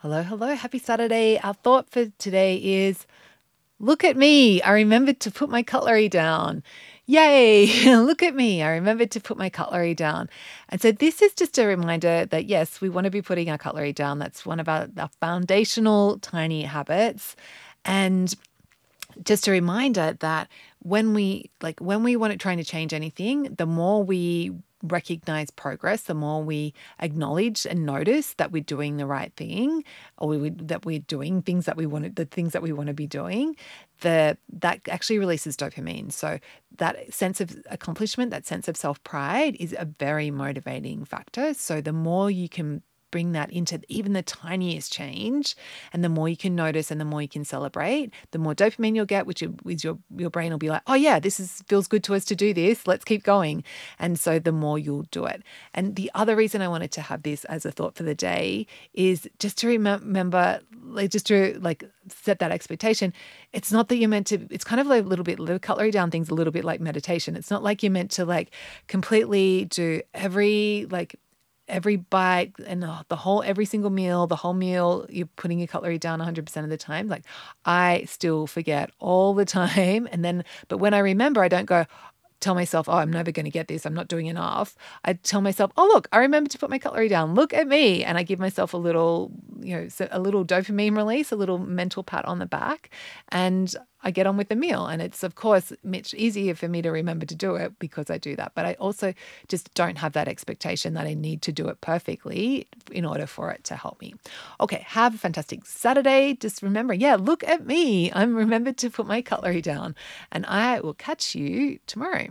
Hello, hello. Happy Saturday. Our thought for today is look at me. I remembered to put my cutlery down. Yay, look at me. I remembered to put my cutlery down. And so, this is just a reminder that yes, we want to be putting our cutlery down. That's one of our, our foundational tiny habits. And just a reminder that when we like when we want to trying to change anything the more we recognize progress, the more we acknowledge and notice that we're doing the right thing, or we, that we're doing things that we want, the things that we want to be doing, the that actually releases dopamine. So that sense of accomplishment, that sense of self pride, is a very motivating factor. So the more you can bring that into even the tiniest change. And the more you can notice and the more you can celebrate the more dopamine you'll get which is your your brain will be like oh yeah this is feels good to us to do this. Let's keep going. And so the more you'll do it. And the other reason i wanted to have this as a thought for the day is just to remember like just to like set that expectation. It's not that you're meant to it's kind of like a little bit the cutlery down things a little bit like meditation. It's not like you're meant to like completely do every like every bite and the whole every single meal the whole meal you're putting your cutlery down 100% of the time like i still forget all the time and then but when i remember i don't go tell myself, oh, I'm never going to get this. I'm not doing enough. I tell myself, oh, look, I remember to put my cutlery down. Look at me. And I give myself a little, you know, so a little dopamine release, a little mental pat on the back. And I get on with the meal. And it's, of course, much easier for me to remember to do it because I do that. But I also just don't have that expectation that I need to do it perfectly in order for it to help me. Okay, have a fantastic Saturday. Just remember, yeah, look at me. I'm remembered to put my cutlery down. And I will catch you tomorrow.